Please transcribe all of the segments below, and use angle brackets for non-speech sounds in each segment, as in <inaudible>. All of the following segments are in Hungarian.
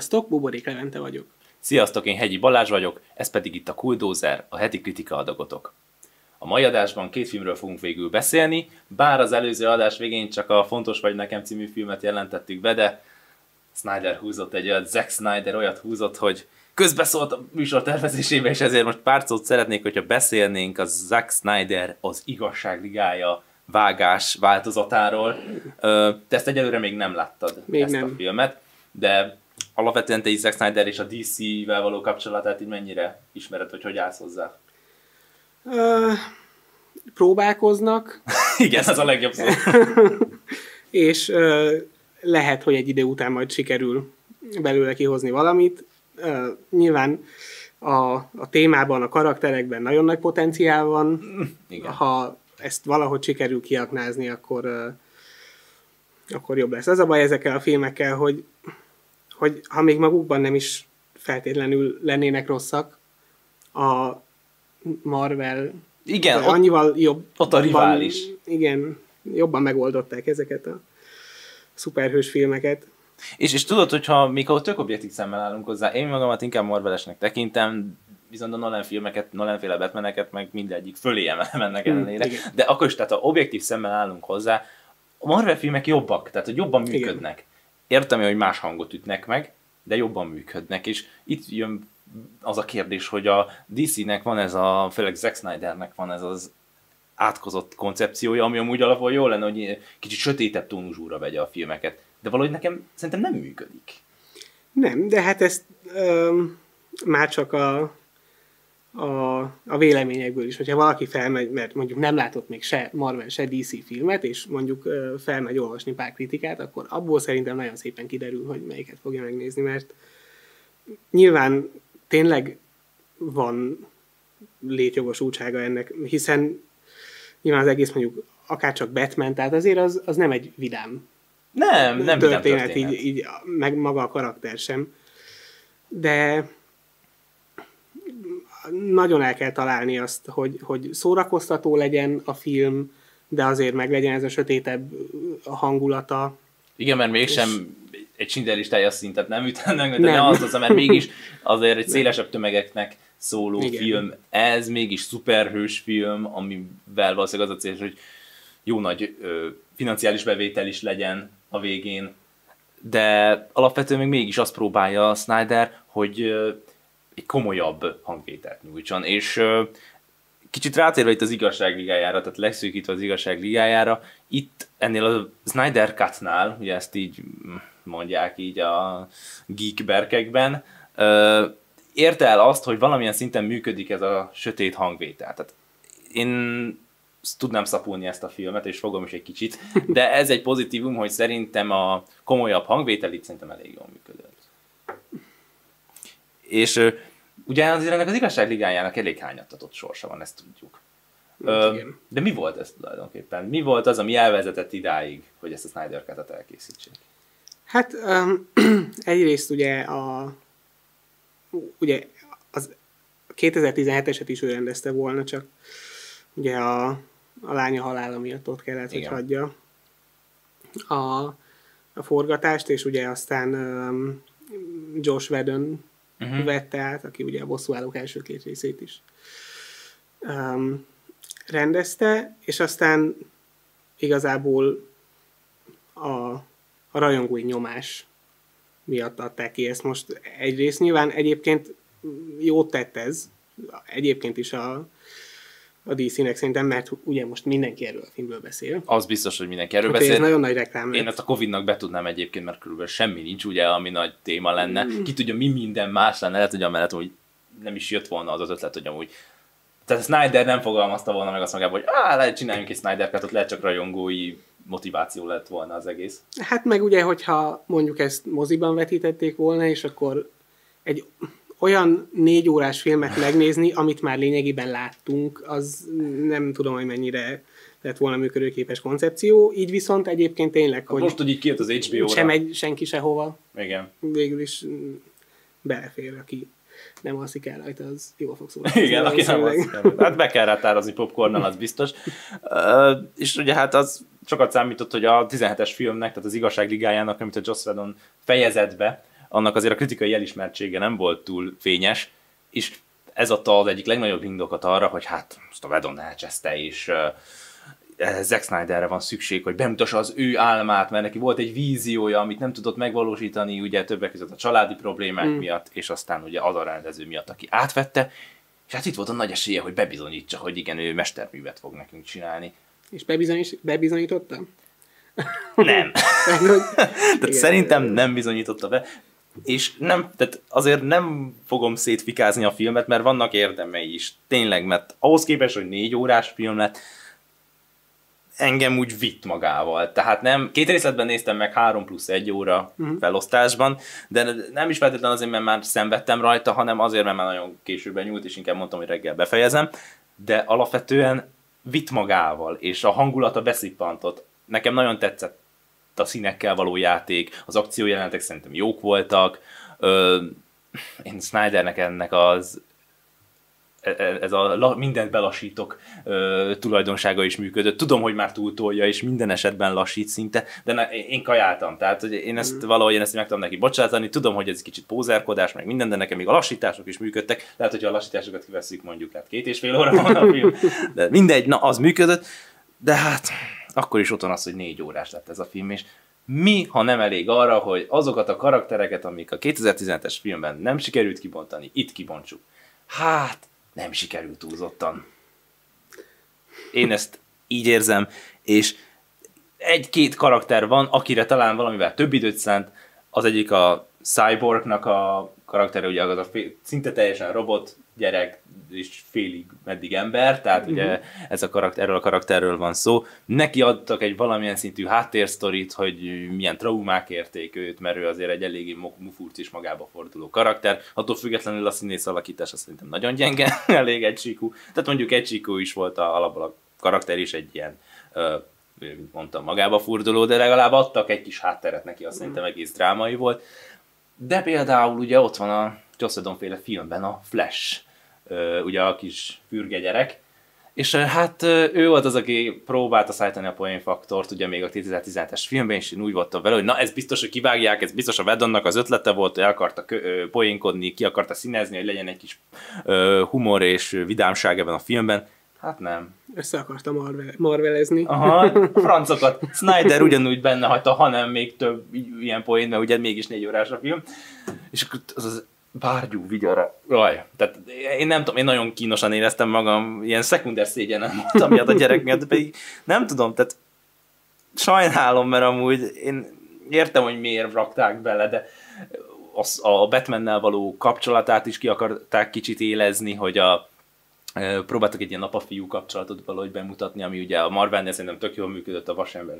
Sziasztok, Buborék Levente vagyok. Sziasztok, én Hegyi Balázs vagyok, ez pedig itt a Kuldózer, a heti kritika adagotok. A mai adásban két filmről fogunk végül beszélni, bár az előző adás végén csak a Fontos vagy nekem című filmet jelentettük be, de Snyder húzott egy olyat, Zack Snyder olyat húzott, hogy közbeszólt a műsor tervezésébe, és ezért most pár szót szeretnék, hogyha beszélnénk a Zack Snyder az igazságligája vágás változatáról. Te ezt egyelőre még nem láttad, még ezt nem. a filmet, de alapvetően te is Zack Snyder és a DC-vel való kapcsolatát így mennyire ismered, hogy hogy állsz hozzá? Uh, próbálkoznak. <laughs> Igen, ez a legjobb szó. <laughs> és uh, lehet, hogy egy idő után majd sikerül belőle kihozni valamit. Uh, nyilván a, a témában, a karakterekben nagyon nagy potenciál van. <laughs> Igen. Ha ezt valahogy sikerül kiaknázni, akkor, uh, akkor jobb lesz. Az a baj ezekkel a filmekkel, hogy, hogy ha még magukban nem is feltétlenül lennének rosszak, a Marvel Igen, ott, annyival jobb. ott a rivális. Igen, jobban megoldották ezeket a szuperhős filmeket. És, és tudod, hogyha még ha tök objektív szemmel állunk hozzá, én magamat inkább Marvelesnek tekintem, viszont a Nolan filmeket, Nolan féle Batmaneket meg mindegyik fölé emelnek ellenére. igen. De akkor is, tehát ha objektív szemmel állunk hozzá, a Marvel filmek jobbak, tehát hogy jobban működnek. Értem, hogy más hangot ütnek meg, de jobban működnek, és itt jön az a kérdés, hogy a DC-nek van ez a, főleg Zack Snydernek van ez az átkozott koncepciója, ami amúgy alapból jó lenne, hogy kicsit sötétebb tónusúra vegye a filmeket. De valahogy nekem szerintem nem működik. Nem, de hát ezt öm, már csak a, a, a véleményekből is, hogyha valaki felmegy, mert mondjuk nem látott még se Marvel, se DC filmet, és mondjuk felmegy olvasni pár kritikát, akkor abból szerintem nagyon szépen kiderül, hogy melyiket fogja megnézni, mert nyilván tényleg van létjogosultsága ennek, hiszen nyilván az egész mondjuk akár csak Batman, tehát azért az, az nem egy vidám Nem, nem történet, történet, történet. Így, így, meg maga a karakter sem. De nagyon el kell találni azt, hogy, hogy szórakoztató legyen a film, de azért meg legyen ez a sötétebb hangulata. Igen, mert mégsem egy Schindler listája szintet nem ütenek, de Nem. nem azt hiszem, mert mégis <laughs> azért egy szélesebb tömegeknek szóló Igen. film. Ez mégis szuperhős film, amivel valószínűleg az a cél, hogy jó nagy ö, financiális bevétel is legyen a végén. De alapvetően még mégis azt próbálja Snyder, hogy ö, egy komolyabb hangvételt nyújtson, és kicsit rátérve itt az igazságligájára, tehát legszűkítve az igazságligájára, itt ennél a Snyder Cut-nál, ugye ezt így mondják így a geek berkekben, érte el azt, hogy valamilyen szinten működik ez a sötét hangvétel. Tehát én tudnám szapulni ezt a filmet, és fogom is egy kicsit, de ez egy pozitívum, hogy szerintem a komolyabb hangvétel itt szerintem elég jól működött. És ugye azért ennek az igazságligájának elég hányattatott sorsa van, ezt tudjuk. Ö, igen. de mi volt ez tulajdonképpen? Mi volt az, ami elvezetett idáig, hogy ezt a Snyder Cut-et elkészítsék? Hát um, <clears throat> egyrészt ugye a ugye az 2017-eset is ő rendezte volna, csak ugye a, a lánya halála miatt ott kellett, hogy Igen. hagyja a, a forgatást, és ugye aztán um, Josh Whedon. Uh-huh. vette át, aki ugye a bosszúállók első két részét is um, rendezte, és aztán igazából a, a rajongói nyomás miatt adták ki ezt most egyrészt. Nyilván egyébként jót tett ez, egyébként is a, a DC-nek szerintem, mert ugye most mindenki erről a filmről beszél. Az biztos, hogy mindenki erről ez beszél. nagyon nagy reklám Én ezt a Covid-nak betudnám egyébként, mert körülbelül semmi nincs, ugye, ami nagy téma lenne. Ki tudja, mi minden más lenne, lehet, hogy amellett, hogy nem is jött volna az az ötlet, hogy amúgy tehát Snyder nem fogalmazta volna meg azt magában, hogy á, lehet csináljunk egy Snyder Cut-ot, lehet csak rajongói motiváció lett volna az egész. Hát meg ugye, hogyha mondjuk ezt moziban vetítették volna, és akkor egy olyan négy órás filmet megnézni, amit már lényegében láttunk, az nem tudom, hogy mennyire lett volna működőképes koncepció. Így viszont egyébként tényleg, Hogy hogy most, hogy így kijött az HBO-ra. sem megy senki sehova, Igen. végül is mm, belefér, aki nem alszik el rajta, az jól fog szórakozni. <laughs> Igen, aki nem valószínűleg. az. Hát be kell rátározni popcornnal, az biztos. Uh, és ugye hát az sokat számított, hogy a 17-es filmnek, tehát az igazság ligájának, amit a Joss Whedon fejezett be, annak azért a kritikai elismertsége nem volt túl fényes, és ez adta az egyik legnagyobb indokat arra, hogy hát most a Vedon elcseszte, és uh, Zack Snyderre van szükség, hogy bemutassa az ő álmát, mert neki volt egy víziója, amit nem tudott megvalósítani, ugye többek között a családi problémák mm. miatt, és aztán ugye az a rendező miatt, aki átvette, és hát itt volt a nagy esélye, hogy bebizonyítsa, hogy igen, ő mesterművet fog nekünk csinálni. És bebizonyít, bebizonyította? Nem. <laughs> tehát <laughs> szerintem nem bizonyította be. És nem, tehát azért nem fogom szétfikázni a filmet, mert vannak érdemei is. Tényleg, mert ahhoz képest, hogy négy órás film lett, engem úgy vitt magával. Tehát nem, két részletben néztem meg három plusz egy óra uh-huh. felosztásban, de nem is feltétlenül azért, mert már szenvedtem rajta, hanem azért, mert már nagyon későbben nyúlt, és inkább mondtam, hogy reggel befejezem, de alapvetően vitt magával, és a hangulata beszippantott. Nekem nagyon tetszett a színekkel való játék, az akciójelenetek szerintem jók voltak, Ö, én Snydernek ennek az E, e, ez a mindent belassítok ö, tulajdonsága is működött. Tudom, hogy már túltolja, és minden esetben lassít szinte, de ne, én kajáltam, tehát hogy én ezt mm. valahogy én ezt meg tudom neki bocsátani, tudom, hogy ez kicsit pózerkodás, meg minden, de nekem még a lassítások is működtek, lehet, hogy a lassításokat kiveszik mondjuk, hát két és fél óra van a film, de mindegy, na az működött, de hát akkor is ott van az, hogy négy órás lett ez a film, és mi, ha nem elég arra, hogy azokat a karaktereket, amik a 2017-es filmben nem sikerült kibontani, itt kibontsuk. Hát, nem sikerült túlzottan. Én ezt így érzem, és egy-két karakter van, akire talán valamivel több időt szánt, az egyik a Cyborgnak a karaktere, ugye az a szinte teljesen robot gyerek, és félig meddig ember, tehát uh-huh. ugye mhm. ez a karakter, erről a karakterről van szó. Neki adtak egy valamilyen szintű háttérsztorit, hogy milyen traumák érték őt, mert ő azért egy eléggé mufurcis magába forduló karakter. Attól függetlenül a színész alakítása szerintem nagyon gyenge, <laughs> elég egysíkú. Tehát mondjuk egysíkú is volt a, alapból a karakter is egy ilyen mint mondtam, magába forduló, de legalább adtak egy kis hátteret neki, azt szerintem egész drámai volt. De például ugye ott van a Joss féle filmben a Flash, ugye a kis fürge gyerek, és hát ő volt az, aki próbálta szállítani a poén faktort, ugye még a 2017-es filmben, és én úgy voltam vele, hogy na ez biztos, hogy kivágják, ez biztos a Vedonnak az ötlete volt, hogy el akarta poénkodni, ki akarta színezni, hogy legyen egy kis humor és vidámság ebben a filmben. Hát nem. Össze akartam marvel- marvelezni. Aha, francokat. Snyder ugyanúgy benne hagyta, hanem még több ilyen poén, mert ugye mégis négy órás a film. És akkor az, az bárgyú vigyara. Raj, tehát én nem tudom, én nagyon kínosan éreztem magam, ilyen szekunder szégyenem voltam miatt a gyerek miatt, pedig nem tudom, tehát sajnálom, mert amúgy én értem, hogy miért rakták bele, de az, a Batmannel való kapcsolatát is ki akarták kicsit élezni, hogy a próbáltak egy ilyen apa-fiú kapcsolatot valahogy bemutatni, ami ugye a Marvelnél szerintem tök jól működött a vasember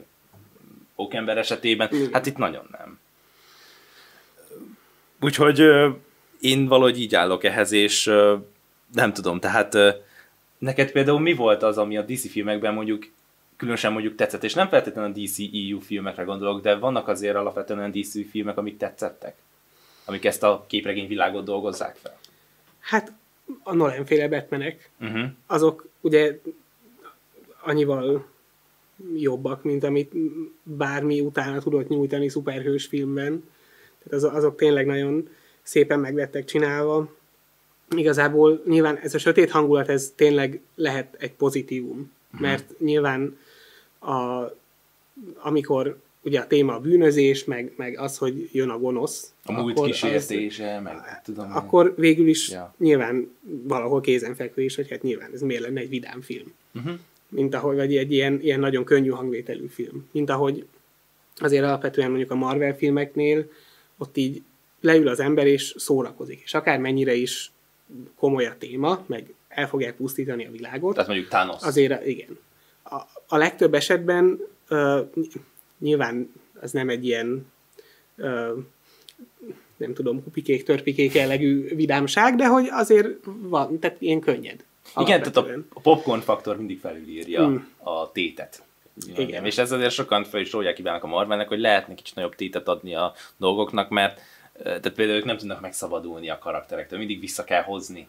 Pókember esetében, hát itt nagyon nem. Úgyhogy én valahogy így állok ehhez, és nem tudom, tehát neked például mi volt az, ami a DC filmekben mondjuk különösen mondjuk tetszett, és nem feltétlenül a DC EU filmekre gondolok, de vannak azért alapvetően olyan DC filmek, amik tetszettek, amik ezt a képregény világot dolgozzák fel. Hát a Nolan féle Batmanek, uh-huh. azok ugye annyival jobbak, mint amit bármi utána tudott nyújtani szuperhős filmben. Tehát az, azok tényleg nagyon szépen meg lettek csinálva. Igazából nyilván ez a sötét hangulat, ez tényleg lehet egy pozitívum, uh-huh. mert nyilván a, amikor ugye a téma a bűnözés, meg, meg az, hogy jön a gonosz. A múlt kísértése, az, meg tudom. Akkor végül is ja. nyilván valahol kézenfekvő is, hogy hát nyilván ez miért lenne egy vidám film. Uh-huh. Mint ahogy, vagy egy ilyen, ilyen nagyon könnyű hangvételű film. Mint ahogy azért alapvetően mondjuk a Marvel filmeknél ott így leül az ember és szórakozik. És akár mennyire is komoly a téma, meg el fogják pusztítani a világot. Tehát mondjuk Thanos. Azért igen. A, a legtöbb esetben uh, nyilván ez nem egy ilyen uh, nem tudom, kupikék, törpikék jellegű vidámság, de hogy azért van, tehát ilyen könnyed. Igen, tehát a, a popcorn faktor mindig felülírja mm. a tétet. Igen. Igen. És ez azért sokan fel is rólják kívánnak a Marvelnek, hogy lehetne kicsit nagyobb tétet adni a dolgoknak, mert tehát például ők nem tudnak megszabadulni a karakterektől, mindig vissza kell hozni.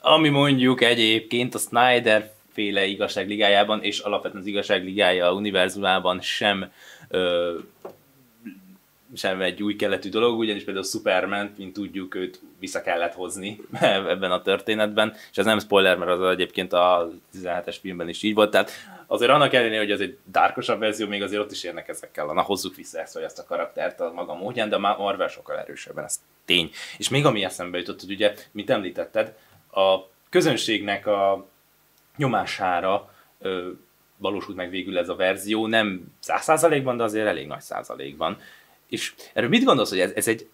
Ami mondjuk egyébként a Snyder féle igazságligájában, és alapvetően az igazságligája univerzumában sem ö, sem egy új keletű dolog, ugyanis például Superman, mint tudjuk, őt vissza kellett hozni <laughs> ebben a történetben, és ez nem spoiler, mert az egyébként a 17-es filmben is így volt, tehát azért annak ellenére, hogy ez egy dárkosabb verzió, még azért ott is érnek ezekkel, na hozzuk vissza ezt vagy ezt a karaktert a maga módján, de a Marvel sokkal erősebben, ez tény. És még ami eszembe jutott, hogy ugye, mint említetted, a közönségnek a nyomására ö, valósult meg végül ez a verzió, nem száz százalékban, de azért elég nagy százalékban. És erről mit gondolsz, hogy ez, ez egy,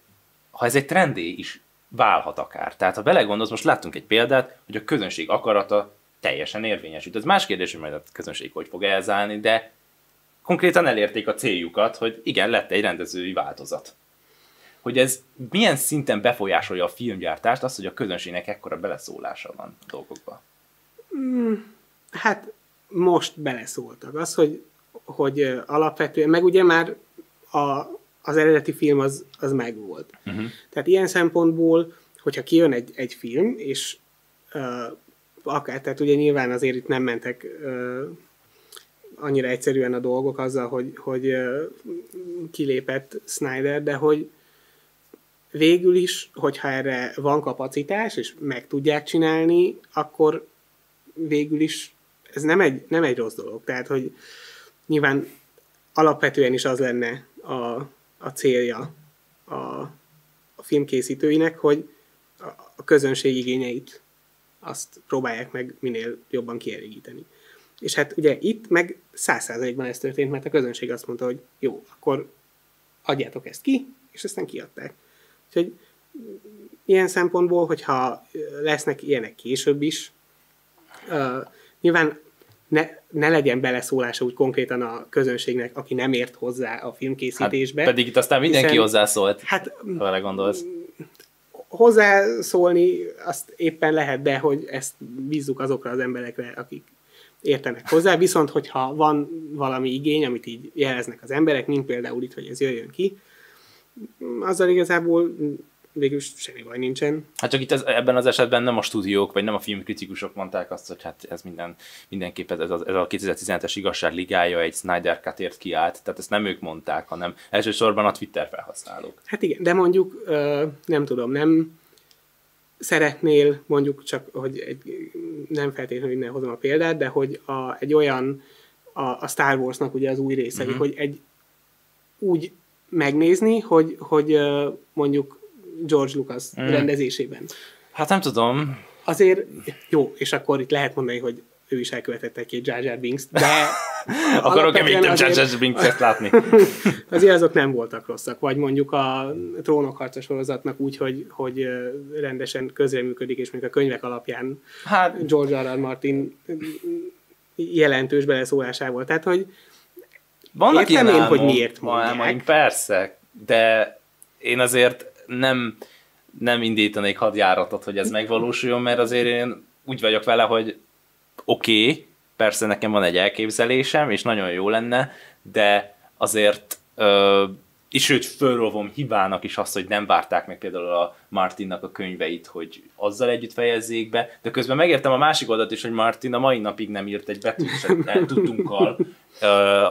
ha ez egy trendé is válhat akár. Tehát ha belegondolsz, most láttunk egy példát, hogy a közönség akarata teljesen érvényesült. Ez más kérdés, hogy majd a közönség hogy fog elzálni, de konkrétan elérték a céljukat, hogy igen, lett egy rendezői változat. Hogy ez milyen szinten befolyásolja a filmgyártást, az, hogy a közönségnek ekkora beleszólása van a dolgokba. Mm, hát most beleszóltak. Az, hogy, hogy alapvetően, meg ugye már a, az eredeti film az, az megvolt. Uh-huh. Tehát ilyen szempontból, hogyha kijön egy, egy film, és uh, akár, tehát ugye nyilván azért itt nem mentek uh, annyira egyszerűen a dolgok azzal, hogy, hogy uh, kilépett Snyder, de hogy végül is, hogyha erre van kapacitás, és meg tudják csinálni, akkor végül is ez nem egy, nem egy rossz dolog. Tehát, hogy nyilván alapvetően is az lenne a, a célja a, a filmkészítőinek, hogy a, közönség igényeit azt próbálják meg minél jobban kielégíteni. És hát ugye itt meg száz százalékban ez történt, mert a közönség azt mondta, hogy jó, akkor adjátok ezt ki, és aztán kiadták. Úgyhogy ilyen szempontból, hogyha lesznek ilyenek később is, uh, nyilván ne, ne legyen beleszólása úgy konkrétan a közönségnek, aki nem ért hozzá a filmkészítésbe. Hát, pedig itt aztán mindenki hiszen, hozzászólt, hát, vele gondolsz. Hozzászólni azt éppen lehet, de hogy ezt bízzuk azokra az emberekre, akik értenek hozzá, viszont hogyha van valami igény, amit így jeleznek az emberek, mint például itt, hogy ez jöjjön ki, azzal igazából végül semmi baj nincsen. Hát csak itt ez, ebben az esetben nem a stúdiók, vagy nem a filmkritikusok mondták azt, hogy hát ez minden, mindenképp ez, a, ez a 2017-es igazság ligája egy Snyder Cut-ért kiállt, tehát ezt nem ők mondták, hanem elsősorban a Twitter felhasználók. Hát igen, de mondjuk nem tudom, nem szeretnél mondjuk csak, hogy egy, nem feltétlenül innen hozom a példát, de hogy a, egy olyan a, a Star Warsnak ugye az új része, uh-huh. hogy egy úgy megnézni, hogy, hogy mondjuk George Lucas mm. rendezésében. Hát nem tudom. Azért jó, és akkor itt lehet mondani, hogy ő is elkövetett egy-két Jar Jar binks de... <laughs> Akarok-e még több Jar Jar binks látni? <laughs> azért azok nem voltak rosszak. Vagy mondjuk a Trónok harca sorozatnak úgy, hogy, hogy rendesen közreműködik, és mondjuk a könyvek alapján hát, George R. R. Martin jelentős beleszólásával. Tehát, hogy vannak értem én, hogy miért mondják. Persze, de én azért nem, nem indítanék hadjáratot, hogy ez megvalósuljon, mert azért én úgy vagyok vele, hogy oké, okay, persze nekem van egy elképzelésem, és nagyon jó lenne, de azért ö, és őt fölrovom hibának is azt, hogy nem várták meg például a Martinnak a könyveit, hogy azzal együtt fejezzék be, de közben megértem a másik oldalt is, hogy Martin a mai napig nem írt egy betűt sem tudtunkkal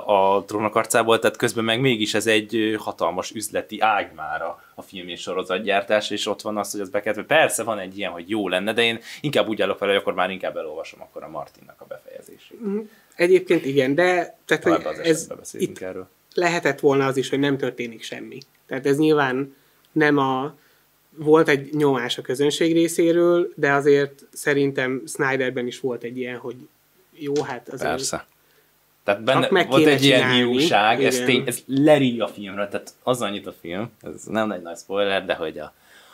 a trónok arcából, tehát közben meg mégis ez egy hatalmas üzleti ág már a, film és sorozatgyártás, és ott van az, hogy az bekerül. Persze van egy ilyen, hogy jó lenne, de én inkább úgy állok vele, hogy akkor már inkább elolvasom akkor a Martinnak a befejezését. Mhm. Egyébként igen, de tehát, hogy ez itt erről. Lehetett volna az is, hogy nem történik semmi. Tehát ez nyilván nem a volt egy nyomás a közönség részéről, de azért szerintem Snyderben is volt egy ilyen, hogy jó, hát azért Persze. Tehát benne volt egy ilyen hiúság, ez, tény, ez leri a filmre, tehát az annyit a film, ez nem egy nagy spoiler, de hogy a,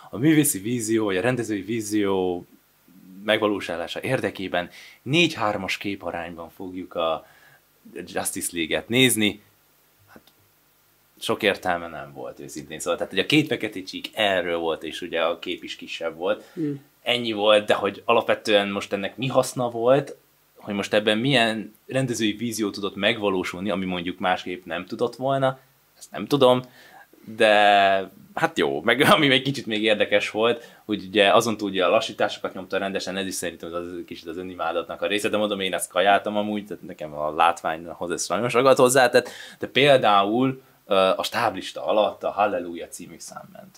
a művészi vízió, vagy a rendezői vízió megvalósulása érdekében 4-3-as képarányban fogjuk a Justice League-et nézni, sok értelme nem volt őszintén. Szóval, tehát hogy a két fekete csík erről volt, és ugye a kép is kisebb volt. Mm. Ennyi volt, de hogy alapvetően most ennek mi haszna volt, hogy most ebben milyen rendezői vízió tudott megvalósulni, ami mondjuk másképp nem tudott volna, ezt nem tudom, de hát jó, meg <laughs> ami még kicsit még érdekes volt, hogy ugye azon túl ugye a lassításokat nyomta rendesen, ez is szerintem az kicsit az önimádatnak a része, de mondom, én ezt kajáltam amúgy, tehát nekem a látványhoz ez nagyon sokat hozzátett, de például a stáblista alatt a Halleluja című szám ment.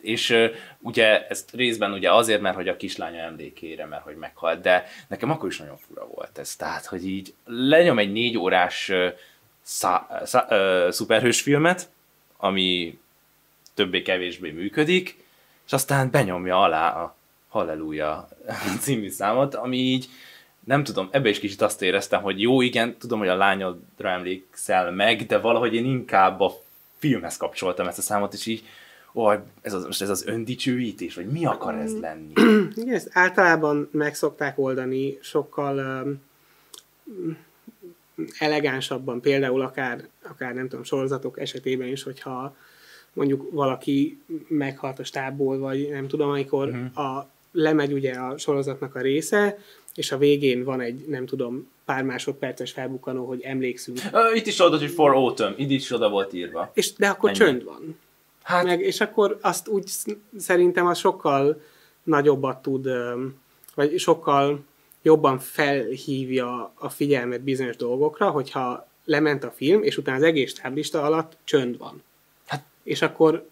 És ugye ezt részben ugye azért, mert hogy a kislánya emlékére, mert hogy meghalt, de nekem akkor is nagyon fura volt ez. Tehát, hogy így lenyom egy négy órás szá, szá, uh, szuperhős filmet, ami többé-kevésbé működik, és aztán benyomja alá a Halleluja című számot, ami így, nem tudom, ebbe is kicsit azt éreztem, hogy jó, igen, tudom, hogy a lányodra emlékszel meg, de valahogy én inkább a filmhez kapcsoltam ezt a számot, és így, ó, ez az, most ez az öndicsőítés, vagy mi akar ez lenni? <clears throat> Igen, ezt általában meg szokták oldani sokkal um, elegánsabban, például akár, akár nem tudom, sorozatok esetében is, hogyha mondjuk valaki meghalt a stábból, vagy nem tudom, amikor uh-huh. a, lemegy ugye a sorozatnak a része, és a végén van egy, nem tudom, pár másodperces felbukkanó, hogy emlékszünk. Uh, itt is oda, hogy for autumn, itt is oda volt írva. És, de akkor Ennyi. csönd van. Hát... Meg, és akkor azt úgy szerintem az sokkal nagyobbat tud, vagy sokkal jobban felhívja a figyelmet bizonyos dolgokra, hogyha lement a film, és utána az egész táblista alatt csönd van. Hát, és akkor...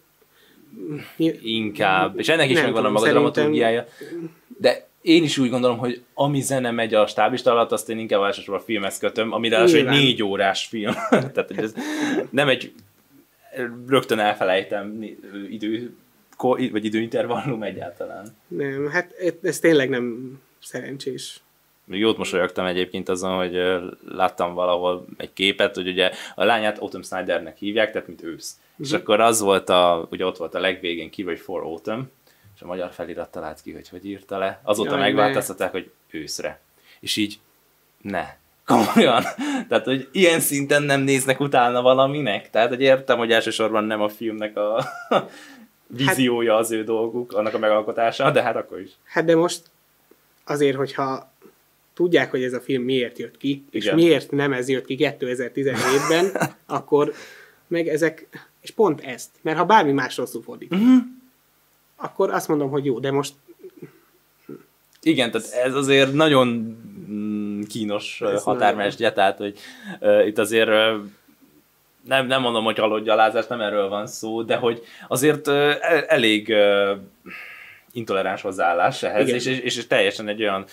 Inkább. És ennek is megvan a maga dramaturgiája. De én is úgy gondolom, hogy ami zene megy a stáblista alatt, azt én inkább elsősorban a filmhez kötöm, ami ráadásul egy négy órás film. <laughs> Tehát, hogy ez nem egy rögtön elfelejtem idő, vagy időintervallum egyáltalán. Nem, hát ez tényleg nem szerencsés. Még jót mosolyogtam egyébként azon, hogy láttam valahol egy képet, hogy ugye a lányát Autumn Snydernek hívják, tehát mint ősz. Uh-huh. És akkor az volt a, ugye ott volt a legvégén ki, vagy For Autumn, és a magyar felirat talált ki, hogy hogy írta le. Azóta Jaj, megváltoztatták, hogy őszre. És így, ne, komolyan. <laughs> Tehát, hogy ilyen szinten nem néznek utána valaminek. Tehát, hogy értem, hogy elsősorban nem a filmnek a <laughs> víziója az ő dolguk, annak a megalkotása, de hát akkor is. Hát de most azért, hogyha tudják, hogy ez a film miért jött ki, és Igen. miért nem ez jött ki <laughs> 2017-ben, akkor meg ezek, és pont ezt, mert ha bármi más rosszul fordít, uh-huh. Akkor azt mondom, hogy jó, de most... Igen, tehát ez azért nagyon mm, kínos ez határmesdje, tehát hogy uh, itt azért uh, nem, nem mondom, hogy halott nem erről van szó, de hogy azért uh, elég uh, intoleráns hozzáállás ehhez, és, és, és teljesen egy olyan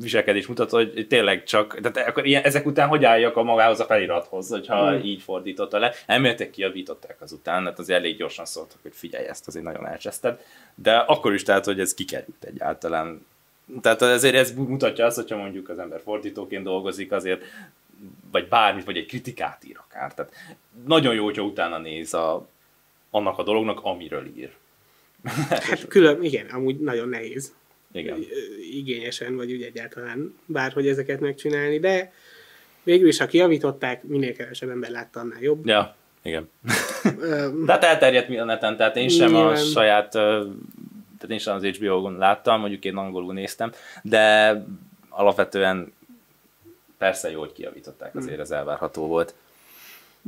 viselkedés mutat, hogy tényleg csak, tehát akkor ilyen, ezek után hogy álljak a magához a felirathoz, hogyha hmm. így fordította le. Elméletek kiavították azután, hát az elég gyorsan szóltak, hogy figyelj, ezt azért nagyon elcseszted, de akkor is tehát, hogy ez kikerült egyáltalán. Tehát ezért ez mutatja azt, hogyha mondjuk az ember fordítóként dolgozik, azért vagy bármit, vagy egy kritikát ír akár. Tehát nagyon jó, hogyha utána néz a, annak a dolognak, amiről ír. Hát külön, igen, amúgy nagyon nehéz. Igen. Igényesen, vagy úgy egyáltalán bárhogy ezeket megcsinálni, de végül is, ha kiavították, minél kevesebb ember látta, annál jobb. Ja, igen. <laughs> de hát elterjedt a neten, tehát én sem Nyilván. a saját, tehát én sem az HBO-gon láttam, mondjuk én angolul néztem, de alapvetően persze jó, hogy kiavították, azért hmm. ez elvárható volt.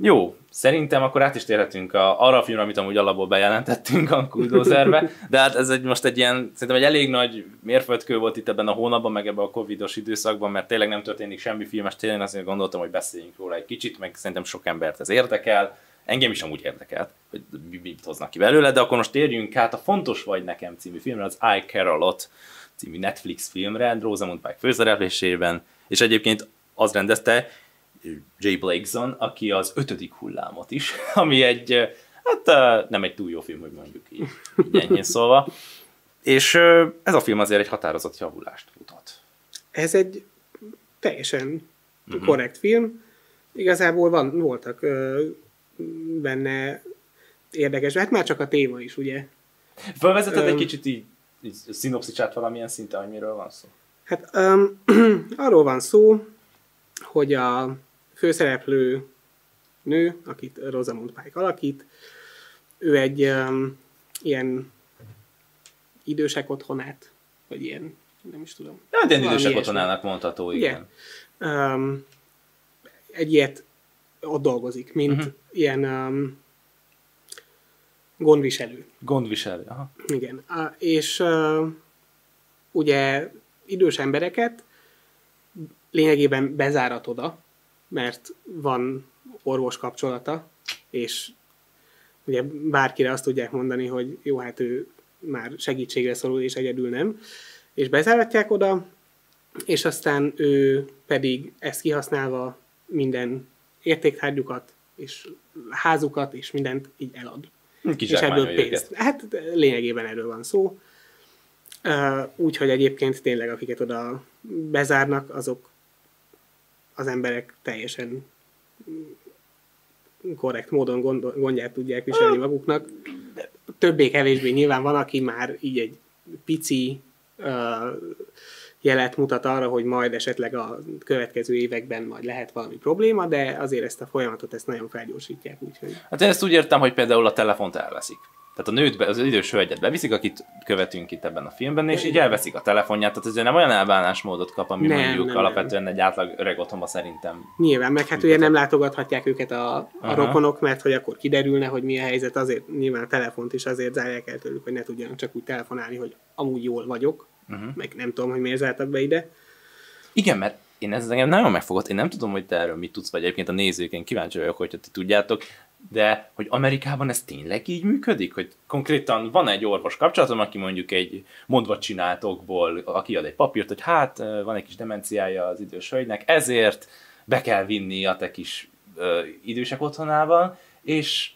Jó, szerintem akkor át is térhetünk a, arra a filmre, amit amúgy alapból bejelentettünk a Kuldoserbe, de hát ez egy, most egy ilyen, szerintem egy elég nagy mérföldkő volt itt ebben a hónapban, meg ebben a covidos időszakban, mert tényleg nem történik semmi filmes, tényleg azért gondoltam, hogy beszéljünk róla egy kicsit, meg szerintem sok embert ez érdekel, engem is amúgy érdekelt, hogy mit hoznak ki belőle, de akkor most térjünk át a Fontos vagy nekem című filmre, az I Care A Lot című Netflix filmre, Rosamund Pike főszereplésében, és egyébként az rendezte, Jay Blakeson, aki az ötödik hullámot is, <laughs> ami egy, hát nem egy túl jó film, hogy mondjuk így, így ennyi szólva. És ez a film azért egy határozott javulást mutat. Ez egy teljesen uh-huh. korrekt film. Igazából van, voltak ö, benne érdekes, hát már csak a téma is, ugye? Felvezeted egy kicsit így, így szinopszicsát valamilyen szinten, hogy miről van szó? Hát um, <clears throat> arról van szó, hogy a főszereplő nő, akit Rosamund Pike alakít, ő egy um, ilyen idősek otthonát, vagy ilyen, nem is tudom. Ja, de idősek otthonának mondható, igen. igen. Um, egy ilyet ott dolgozik, mint uh-huh. ilyen um, gondviselő. Gondviselő, aha. Igen. Uh, és uh, ugye idős embereket lényegében bezárat oda, mert van orvos kapcsolata, és ugye bárkire azt tudják mondani, hogy jó, hát ő már segítségre szorul, és egyedül nem, és bezáratják oda, és aztán ő pedig ezt kihasználva minden értéktárgyukat, és házukat, és mindent így elad. Kis és ebből pénzt. Hát lényegében erről van szó. Úgyhogy egyébként tényleg, akiket oda bezárnak, azok az emberek teljesen korrekt módon gond, gondját tudják viselni maguknak. Többé-kevésbé nyilván van, aki már így egy pici uh, jelet mutat arra, hogy majd esetleg a következő években majd lehet valami probléma, de azért ezt a folyamatot ezt nagyon felgyorsítják. Úgyhogy... Hát én ezt úgy értem, hogy például a telefont elveszik. Tehát a nőt, be, az idős hölgyet beviszik, akit követünk itt ebben a filmben, és így elveszik a telefonját, tehát ezért nem olyan elbánásmódot kap, ami nem, mondjuk nem, alapvetően nem. egy átlag öreg otthonba szerintem. Nyilván, meg hát ugye nem látogathatják őket a, a Aha. rokonok, mert hogy akkor kiderülne, hogy mi a helyzet, azért nyilván a telefont is azért zárják el tőlük, hogy ne tudjanak csak úgy telefonálni, hogy amúgy jól vagyok, uh-huh. meg nem tudom, hogy miért zártak be ide. Igen, mert én ez engem nagyon megfogott, én nem tudom, hogy te erről mit tudsz, vagy egyébként a nézők, én kíváncsi vagyok, hogyha ti tudjátok, de hogy Amerikában ez tényleg így működik? Hogy konkrétan van egy orvos kapcsolatom, aki mondjuk egy mondva csináltokból, aki ad egy papírt, hogy hát van egy kis demenciája az idős hölgynek, ezért be kell vinni a te kis ö, idősek otthonában, és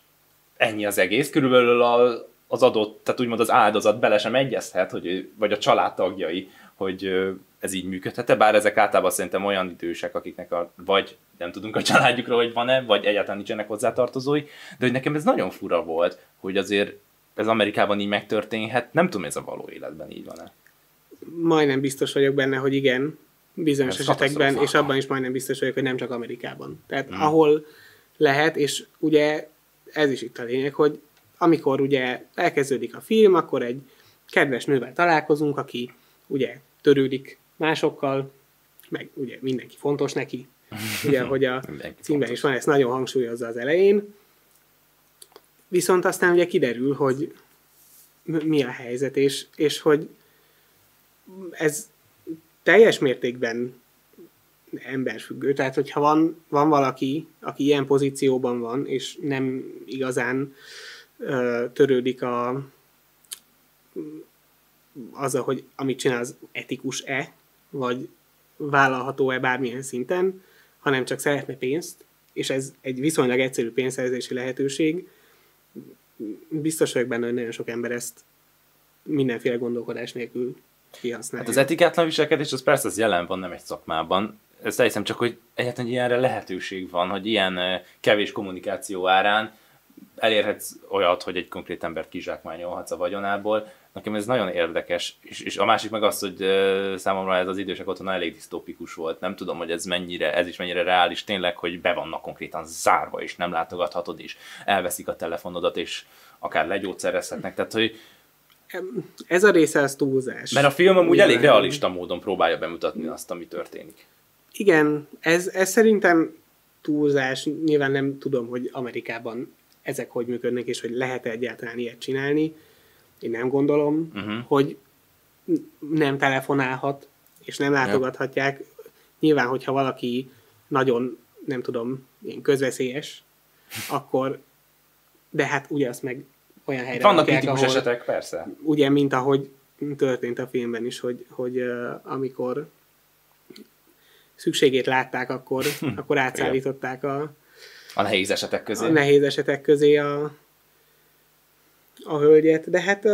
ennyi az egész. Körülbelül a, az adott, tehát úgymond az áldozat bele sem egyezhet, hogy, vagy a családtagjai, hogy ez így működhet bár ezek általában szerintem olyan idősek, akiknek a, vagy nem tudunk a családjukról, hogy van-e, vagy egyáltalán nincsenek hozzátartozói, de hogy nekem ez nagyon fura volt, hogy azért ez Amerikában így megtörténhet, nem tudom, ez a való életben így van-e. Majdnem biztos vagyok benne, hogy igen, bizonyos ez esetekben, és abban is majdnem biztos vagyok, hogy nem csak Amerikában. Tehát hmm. ahol lehet, és ugye ez is itt a lényeg, hogy amikor ugye elkezdődik a film, akkor egy kedves nővel találkozunk, aki ugye törődik másokkal, meg ugye mindenki fontos neki, ugye, <laughs> hogy a címben is van, ezt nagyon hangsúlyozza az elején, viszont aztán ugye kiderül, hogy mi a helyzet, és, és hogy ez teljes mértékben emberfüggő. Tehát, hogyha van, van valaki, aki ilyen pozícióban van, és nem igazán ö, törődik a, azzal, hogy amit csinál, az etikus-e, vagy vállalható-e bármilyen szinten, hanem csak szeretne pénzt, és ez egy viszonylag egyszerű pénzszerzési lehetőség, biztos vagyok benne, hogy nagyon sok ember ezt mindenféle gondolkodás nélkül kihasználja. Hát az etikátlan viselkedés az persze az jelen van, nem egy szakmában. Ezt hiszem csak, hogy egyáltalán ilyenre lehetőség van, hogy ilyen eh, kevés kommunikáció árán elérhetsz olyat, hogy egy konkrét embert kizsákmányolhatsz a vagyonából. Nekem ez nagyon érdekes, és, és a másik meg az, hogy számomra ez az idősek otthon elég disztópikus volt. Nem tudom, hogy ez mennyire, ez is mennyire reális tényleg, hogy be vannak konkrétan zárva, és nem látogathatod, és elveszik a telefonodat, és akár legyógyszerezhetnek. Tehát, hogy ez a része az túlzás. Mert a film amúgy elég realista módon próbálja bemutatni azt, ami történik. Igen, ez, ez szerintem túlzás. Nyilván nem tudom, hogy Amerikában ezek hogy működnek, és hogy lehet-e egyáltalán ilyet csinálni. Én nem gondolom, uh-huh. hogy nem telefonálhat, és nem látogathatják. Ja. Nyilván, hogyha valaki nagyon, nem tudom, ilyen közveszélyes, akkor, de hát ugye azt meg olyan helyre Vannak kritikus esetek, persze. Ugye, mint ahogy történt a filmben is, hogy, hogy uh, amikor szükségét látták, akkor, <laughs> akkor átszállították a, a nehéz esetek közé. A nehéz esetek közé a, a hölgyet. De hát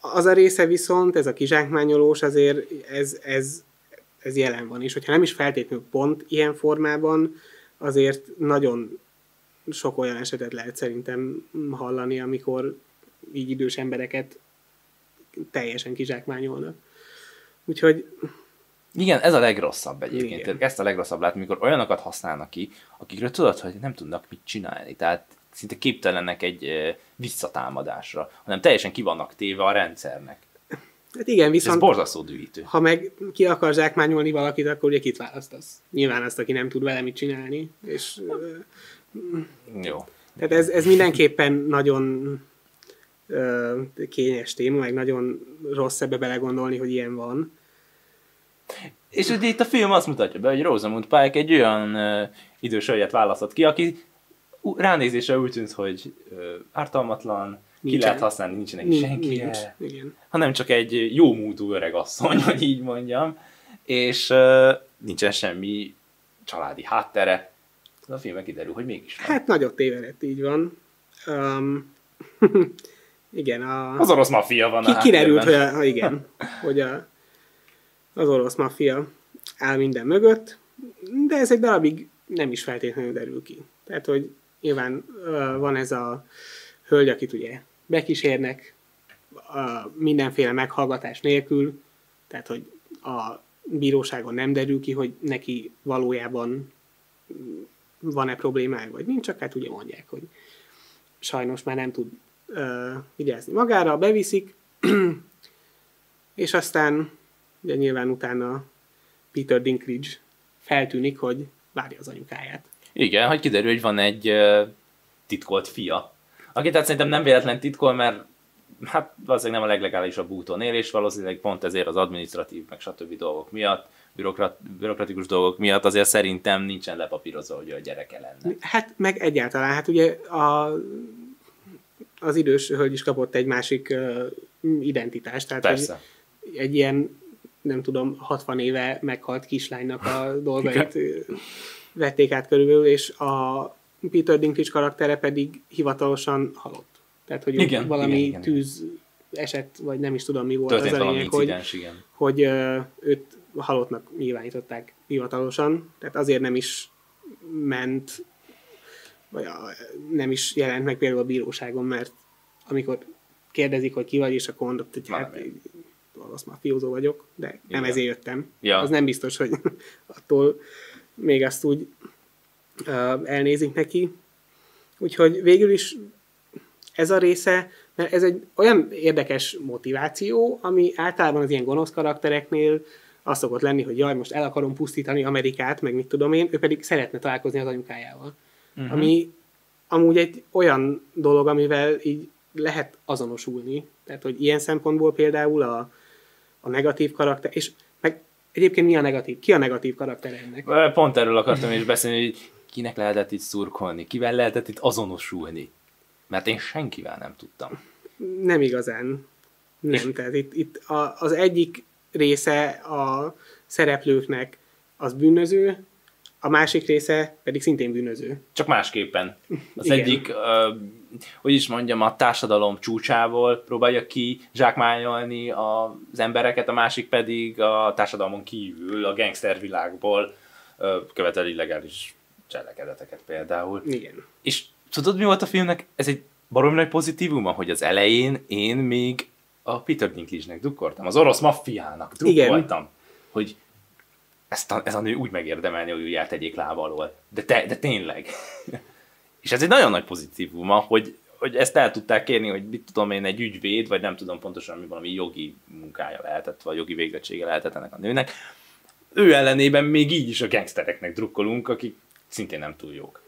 az a része viszont, ez a kizsákmányolós, azért ez, ez, ez jelen van. És hogyha nem is feltétlenül pont ilyen formában, azért nagyon sok olyan esetet lehet szerintem hallani, amikor így idős embereket teljesen kizsákmányolnak. Úgyhogy igen, ez a legrosszabb egyébként. Igen. Ezt a legrosszabb látni, amikor olyanokat használnak ki, akikről tudod, hogy nem tudnak mit csinálni. Tehát szinte képtelenek egy visszatámadásra, hanem teljesen ki vannak téve a rendszernek. Hát igen, viszont... Ez borzasztó dühítő. Ha meg ki akar zsákmányolni valakit, akkor ugye kit választasz? Nyilván azt, aki nem tud vele mit csinálni. És, Jó. Tehát ez, ez mindenképpen nagyon kényes téma, meg nagyon rossz ebbe belegondolni, hogy ilyen van És ugye itt a film azt mutatja be, hogy Rosamund Pike egy olyan uh, idős hölgyet választott ki, aki ránézésre úgy tűnt, hogy uh, ártalmatlan, Nincsen. ki lehet használni, nincsenek nincs, senki, nincs, igen. hanem csak egy jó módú öreg asszony, <laughs> hogy így mondjam, és uh, nincsen semmi családi háttere. A filmben kiderül, hogy mégis van. Hát nagyot tévedett, így van. Um, <laughs> igen, a... Az orosz maffia van ki, a Kiderült, hogy a, igen, <laughs> hogy a, az orosz maffia áll minden mögött, de ez egy darabig nem is feltétlenül derül ki. Tehát, hogy nyilván van ez a hölgy, akit ugye bekísérnek mindenféle meghallgatás nélkül, tehát, hogy a bíróságon nem derül ki, hogy neki valójában van-e problémája, vagy nincs, csak hát ugye mondják, hogy sajnos már nem tud uh, vigyázni magára, beviszik, <clears throat> és aztán ugye nyilván utána Peter Dinklage feltűnik, hogy várja az anyukáját. Igen, hogy kiderül, hogy van egy uh, titkolt fia. Aki tehát szerintem nem véletlen titkol, mert hát valószínűleg nem a leglegálisabb úton él, és valószínűleg pont ezért az administratív, meg stb. dolgok miatt, bürokrat, bürokratikus dolgok miatt azért szerintem nincsen lepapírozva, hogy a gyereke lenne. Hát meg egyáltalán, hát ugye a, az idős hölgy is kapott egy másik uh, identitást, tehát Persze. Egy, egy ilyen nem tudom, 60 éve meghalt kislánynak a <laughs> dolgait vették át körülbelül, és a Peter Dinklage karaktere pedig hivatalosan halott. Tehát, hogy igen, valami igen, igen, tűz eset, vagy nem is tudom mi volt Történt az a lényeg, hogy, igen. hogy uh, őt halottnak nyilvánították hivatalosan, tehát azért nem is ment, vagy a, nem is jelent meg például a bíróságon, mert amikor kérdezik, hogy ki vagy, és akkor mondott, hogy hát orosz mafiózó vagyok, de nem Igen. ezért jöttem. Ja. Az nem biztos, hogy <laughs> attól még azt úgy uh, elnézik neki. Úgyhogy végül is ez a része, mert ez egy olyan érdekes motiváció, ami általában az ilyen gonosz karaktereknél az szokott lenni, hogy jaj, most el akarom pusztítani Amerikát, meg mit tudom én, ő pedig szeretne találkozni az anyukájával. Uh-huh. Ami amúgy egy olyan dolog, amivel így lehet azonosulni. Tehát, hogy ilyen szempontból például a, a negatív karakter, és meg egyébként mi a negatív? Ki a negatív karakter ennek? Pont erről akartam is beszélni, hogy kinek lehetett itt szurkolni, kivel lehetett itt azonosulni. Mert én senkivel nem tudtam. Nem igazán. Nem, tehát itt, itt a, az egyik része a szereplőknek az bűnöző, a másik része pedig szintén bűnöző. Csak másképpen. Az Igen. egyik, uh, hogy is mondjam, a társadalom csúcsából próbálja ki zsákmányolni az embereket, a másik pedig a társadalmon kívül, a gangster világból uh, követel illegális cselekedeteket például. Igen. És tudod, mi volt a filmnek? Ez egy barom nagy pozitívuma, hogy az elején én még a Peter Dinklage-nek drukkoltam, az orosz maffiának drukkoltam, Igen. hogy ezt a, ez a nő úgy megérdemelni, hogy úgy eltegyék lába alól. De, te, de tényleg. <laughs> És ez egy nagyon nagy pozitívuma, hogy, hogy ezt el tudták kérni, hogy mit tudom én, egy ügyvéd, vagy nem tudom pontosan, mi valami jogi munkája lehetett, vagy jogi végzettsége lehetett ennek a nőnek. Ő ellenében még így is a gangstereknek drukkolunk, akik szintén nem túl jók.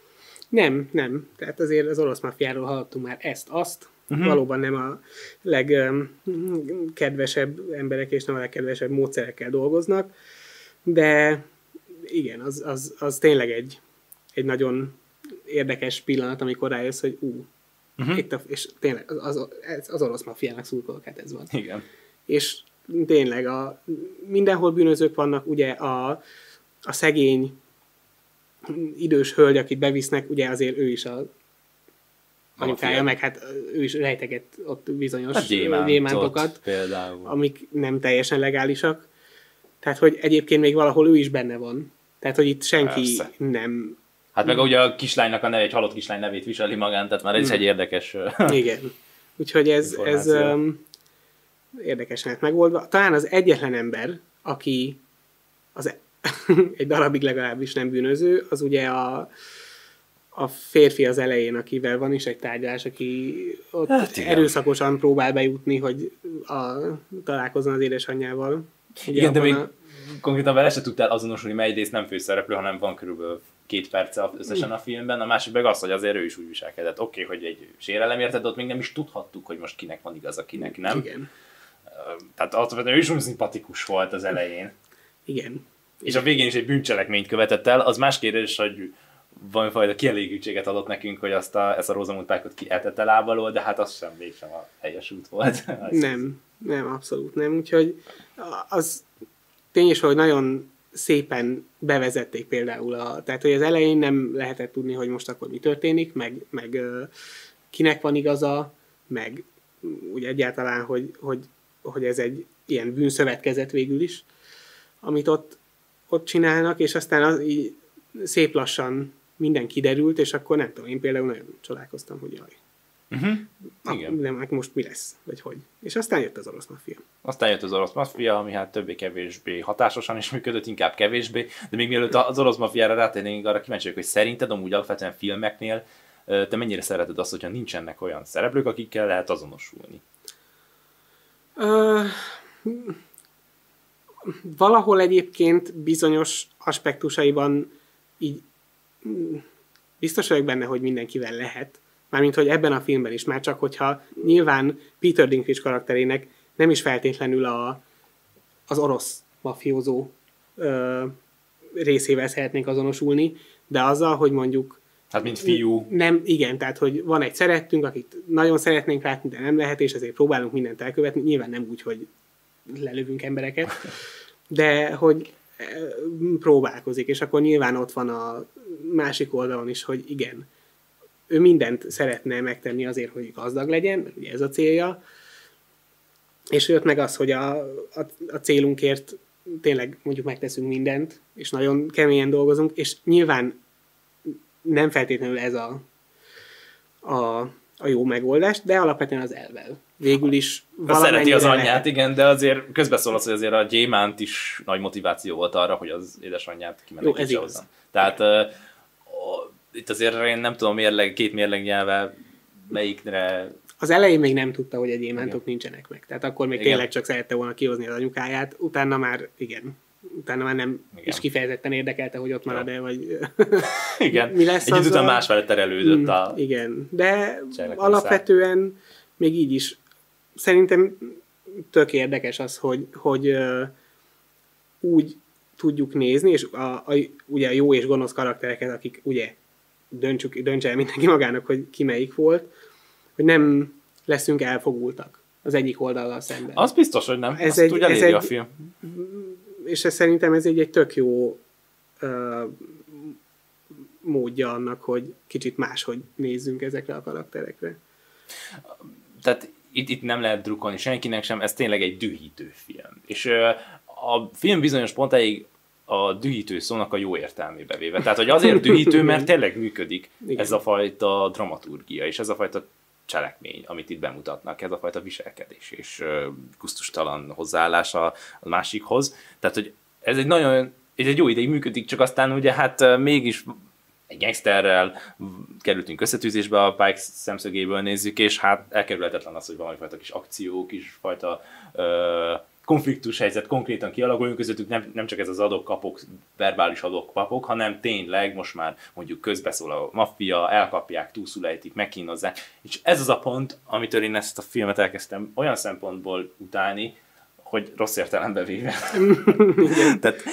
Nem, nem. Tehát azért az orosz mafiáról hallottunk már ezt, azt. Uh-huh. Valóban nem a legkedvesebb emberek és nem a legkedvesebb módszerekkel dolgoznak de igen, az, az, az tényleg egy, egy nagyon érdekes pillanat, amikor rájössz, hogy ú, uh-huh. itt a, és tényleg az, az, az orosz mafiának szurkolok, hát ez van. Igen. És tényleg a, mindenhol bűnözők vannak, ugye a, a szegény idős hölgy, akit bevisznek, ugye azért ő is a anyukája, meg hát ő is rejteget ott bizonyos gyémántokat, például. amik nem teljesen legálisak. Tehát, hogy egyébként még valahol ő is benne van. Tehát, hogy itt senki Persze. nem... Hát meg ugye a kislánynak a neve, egy halott kislány nevét viseli magán, tehát már ez is egy érdekes Igen. Úgyhogy ez, ez um, érdekesen lett megoldva. Talán az egyetlen ember, aki az e- <laughs> egy darabig legalábbis nem bűnöző, az ugye a, a férfi az elején, akivel van is egy tárgyalás, aki ott hát erőszakosan próbál bejutni, hogy a, találkozzon az édesanyjával. Ugye Igen, de még a... konkrétan vele se tudtál azonosulni, mely rész nem főszereplő, hanem van körülbelül két perce összesen a filmben, a másik meg az, hogy azért ő is úgy viselkedett. Oké, okay, hogy egy sérelem érted, ott még nem is tudhattuk, hogy most kinek van igaza, kinek nem. Igen. Tehát alapvetően ő is úgy szimpatikus volt az elején. Igen. És a végén is egy bűncselekményt követett el, az más kérdés, hogy valamifajta kielégítséget adott nekünk, hogy azt a, ezt a Rosamund Pike-ot kieltette lábalól, de hát az sem mégsem a helyes út volt. <laughs> nem, nem, abszolút nem. Úgyhogy az tény is, hogy nagyon szépen bevezették például a, tehát hogy az elején nem lehetett tudni, hogy most akkor mi történik, meg, meg kinek van igaza, meg úgy egyáltalán, hogy, hogy, hogy ez egy ilyen bűnszövetkezet végül is, amit ott, ott csinálnak, és aztán az, így szép lassan minden kiderült, és akkor nem tudom, én például nagyon csodálkoztam, hogy jaj. Uh-huh. Igen. De meg most mi lesz, vagy hogy. És aztán jött az orosz maffia. Aztán jött az orosz maffia, ami hát többé-kevésbé hatásosan is működött, inkább kevésbé. De még mielőtt az orosz maffiára rátérnénk, arra kíváncsi vagyok, hogy szerinted amúgy alapvetően filmeknél te mennyire szereted azt, hogyha nincsenek olyan szereplők, akikkel lehet azonosulni? Uh, valahol egyébként bizonyos aspektusaiban így biztos vagyok benne, hogy mindenkivel lehet. Mármint, hogy ebben a filmben is, már csak hogyha nyilván Peter Dinklage karakterének nem is feltétlenül a, az orosz mafiózó ö, részével szeretnénk azonosulni, de azzal, hogy mondjuk Hát, mint fiú. Nem, igen, tehát, hogy van egy szerettünk, akit nagyon szeretnénk látni, de nem lehet, és ezért próbálunk mindent elkövetni. Nyilván nem úgy, hogy lelövünk embereket, de hogy próbálkozik, és akkor nyilván ott van a másik oldalon is, hogy igen, ő mindent szeretne megtenni azért, hogy gazdag legyen, mert ugye ez a célja, és jött meg az, hogy a, a, a célunkért tényleg mondjuk megteszünk mindent, és nagyon keményen dolgozunk, és nyilván nem feltétlenül ez a, a, a jó megoldás, de alapvetően az elvel. Végül is Szereti az anyját, lehet. igen, de azért közbeszól hogy azért a gyémánt is nagy motiváció volt arra, hogy az édesanyját kimenekítse hozzá. Tehát uh, itt azért én nem tudom mérleg, két mérleg nyelve melyikre... Az elején még nem tudta, hogy a gyémántok nincsenek meg. Tehát akkor még igen. tényleg csak szerette volna kihozni az anyukáját, utána már igen, utána már nem igen. is kifejezetten érdekelte, hogy ott marad-e, vagy <laughs> igen. mi lesz Egy az után más felett terelődött mm, a... Igen, de alapvetően még így is szerintem tök érdekes az, hogy, hogy úgy tudjuk nézni, és a, a, ugye a jó és gonosz karaktereket, akik ugye döntsük, döntse el mindenki magának, hogy ki melyik volt, hogy nem leszünk elfogultak az egyik oldallal szemben. Az biztos, hogy nem. Ez Azt egy, ez egy, a film. És ez szerintem ez egy, egy tök jó uh, módja annak, hogy kicsit máshogy nézzünk ezekre a karakterekre. Tehát itt, itt nem lehet drukkolni senkinek sem, ez tényleg egy dühítő film. És a film bizonyos pontáig a dühítő szónak a jó értelmébe véve. Tehát, hogy azért dühítő, <laughs> mert tényleg működik Igen. ez a fajta dramaturgia, és ez a fajta cselekmény, amit itt bemutatnak, ez a fajta viselkedés és kusztustalan hozzáállás a, a másikhoz. Tehát, hogy ez egy nagyon, ez egy jó ideig működik, csak aztán ugye hát mégis egy gangsterrel kerültünk összetűzésbe, a Pike szemszögéből nézzük, és hát elkerülhetetlen az, hogy valami fajta kis akció, kis fajta ö, konfliktus helyzet konkrétan kialakuljon közöttük, nem, nem csak ez az adok-kapok, verbális adok-kapok, hanem tényleg most már mondjuk közbeszól a maffia, elkapják, túlszulejtik, megkínozzák. És ez az a pont, amitől én ezt a filmet elkezdtem olyan szempontból utálni, hogy rossz értelembe véve. <laughs> Tehát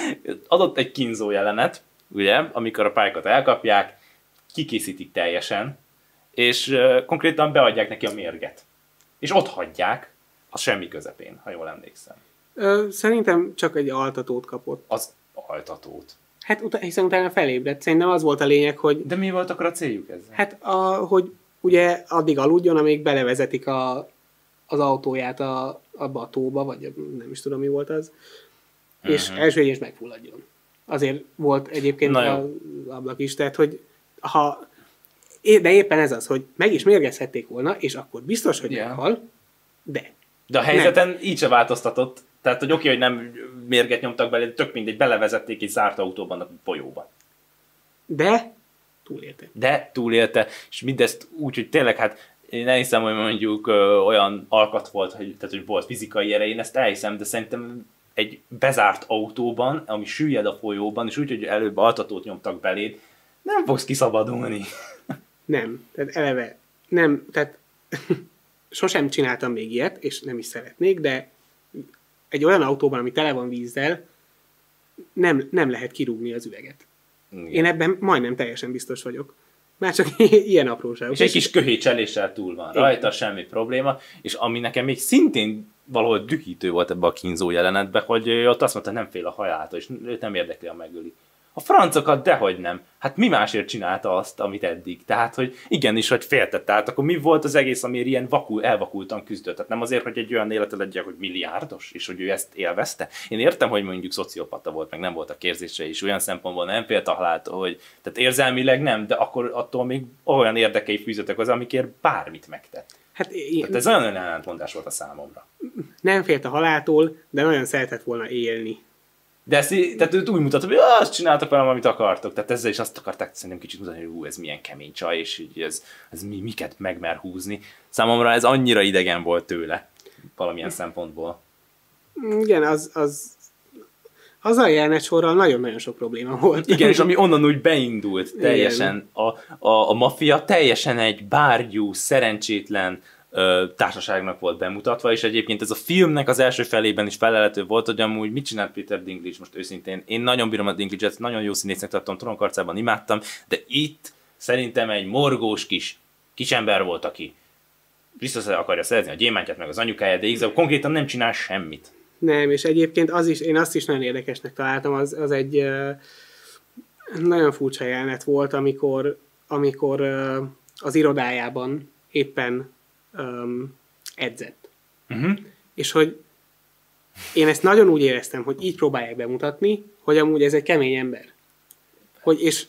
adott egy kínzó jelenet, ugye, amikor a pályákat elkapják, kikészítik teljesen, és uh, konkrétan beadják neki a mérget. És ott hagyják, a semmi közepén, ha jól emlékszem. Ö, szerintem csak egy altatót kapott. Az altatót. Hát ut- hiszen utána felébredt. Szerintem az volt a lényeg, hogy... De mi volt akkor a céljuk ezzel? Hát, a, hogy ugye addig aludjon, amíg belevezetik a, az autóját a, abba a tóba, vagy nem is tudom mi volt az, uh-huh. és mhm. első és megfulladjon. Azért volt egyébként az ablak is, tehát hogy ha de éppen ez az, hogy meg is mérgezhették volna, és akkor biztos, hogy yeah. meghal, de. De a helyzeten nem. így se változtatott. Tehát, hogy oké, hogy nem mérget nyomtak bele, tök mindegy, belevezették egy zárt autóban a folyóba. De túlélte. De túlélte, és mindezt úgy, hogy tényleg hát én nem hiszem, hogy mondjuk ö, olyan alkat volt, hogy, tehát, hogy volt fizikai ereje, én ezt elhiszem, de szerintem egy bezárt autóban, ami süllyed a folyóban, és úgy, hogy előbb altatót nyomtak beléd, nem fogsz kiszabadulni. Nem, tehát eleve nem, tehát <laughs> sosem csináltam még ilyet, és nem is szeretnék, de egy olyan autóban, ami tele van vízzel, nem, nem lehet kirúgni az üveget. Igen. Én ebben majdnem teljesen biztos vagyok. Már csak <laughs> ilyen apróságok. És egy kis köhécseléssel túl van rajta, semmi probléma, és ami nekem még szintén valahol dühítő volt ebbe a kínzó jelenetbe, hogy ott azt mondta, nem fél a hajától, és őt nem érdekli, a megöli. A francokat dehogy nem. Hát mi másért csinálta azt, amit eddig? Tehát, hogy igenis, hogy féltett. Tehát akkor mi volt az egész, amiért ilyen vakul, elvakultan küzdött? Tehát nem azért, hogy egy olyan élete legyen, hogy milliárdos, és hogy ő ezt élvezte. Én értem, hogy mondjuk szociopata volt, meg nem volt a kérzése is, olyan szempontból nem félt a haláltól, hogy tehát érzelmileg nem, de akkor attól még olyan érdekei fűzöttek az, amikért bármit megtett. Hát én, Tehát ez olyan ellentmondás volt a számomra. Nem félt a haláltól, de nagyon szeretett volna élni. De ezt, tehát őt úgy mutatta, hogy azt csináltak velem, amit akartok. Tehát ezzel is azt akarták szerintem kicsit mutatni, hogy hú, ez milyen kemény csaj, és így ez, ez mi, miket megmer húzni. Számomra ez annyira idegen volt tőle, valamilyen szempontból. Igen, az, az, az a jelenet sorral nagyon-nagyon sok probléma volt. Igen, és <laughs> ami onnan úgy beindult teljesen, a, a, a maffia teljesen egy bárgyú, szerencsétlen társaságnak volt bemutatva, és egyébként ez a filmnek az első felében is felelhető volt, hogy amúgy mit csinált Peter Dinklage most őszintén. Én nagyon bírom a Dinklage-et, nagyon jó színésznek tartom, Tronkarcában imádtam, de itt szerintem egy morgós kis kisember volt, aki vissza akarja szerezni a gyémántját, meg az anyukáját, de igazából konkrétan nem csinál semmit. Nem, és egyébként az is, én azt is nagyon érdekesnek találtam, az, az egy nagyon furcsa jelenet volt, amikor, amikor az irodájában éppen um, edzett. Uh-huh. És hogy én ezt nagyon úgy éreztem, hogy így próbálják bemutatni, hogy amúgy ez egy kemény ember. Hogy és,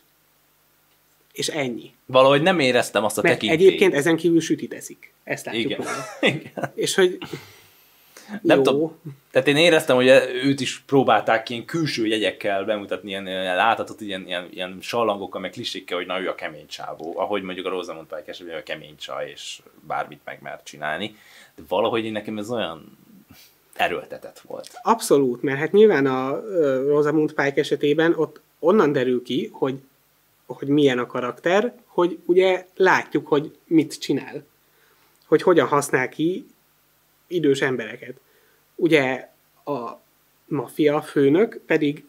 és ennyi. Valahogy nem éreztem azt a tekintélyt. egyébként ezen kívül sütit eszik. Ezt látjuk Igen. <laughs> Igen. És hogy Nem tudom, tehát én éreztem, hogy őt is próbálták ilyen külső jegyekkel bemutatni, ilyen, ilyen láthatott ilyen, ilyen, ilyen sallangokkal, meg klisékkel, hogy na ő a kemény csávó, ahogy mondjuk a Rosamund Pike esetben a kemény csaj, és bármit meg mer csinálni. De valahogy én nekem ez olyan erőltetett volt. Abszolút, mert hát nyilván a Rosamund Pike esetében ott onnan derül ki, hogy, hogy milyen a karakter, hogy ugye látjuk, hogy mit csinál. Hogy hogyan használ ki idős embereket. Ugye a maffia főnök pedig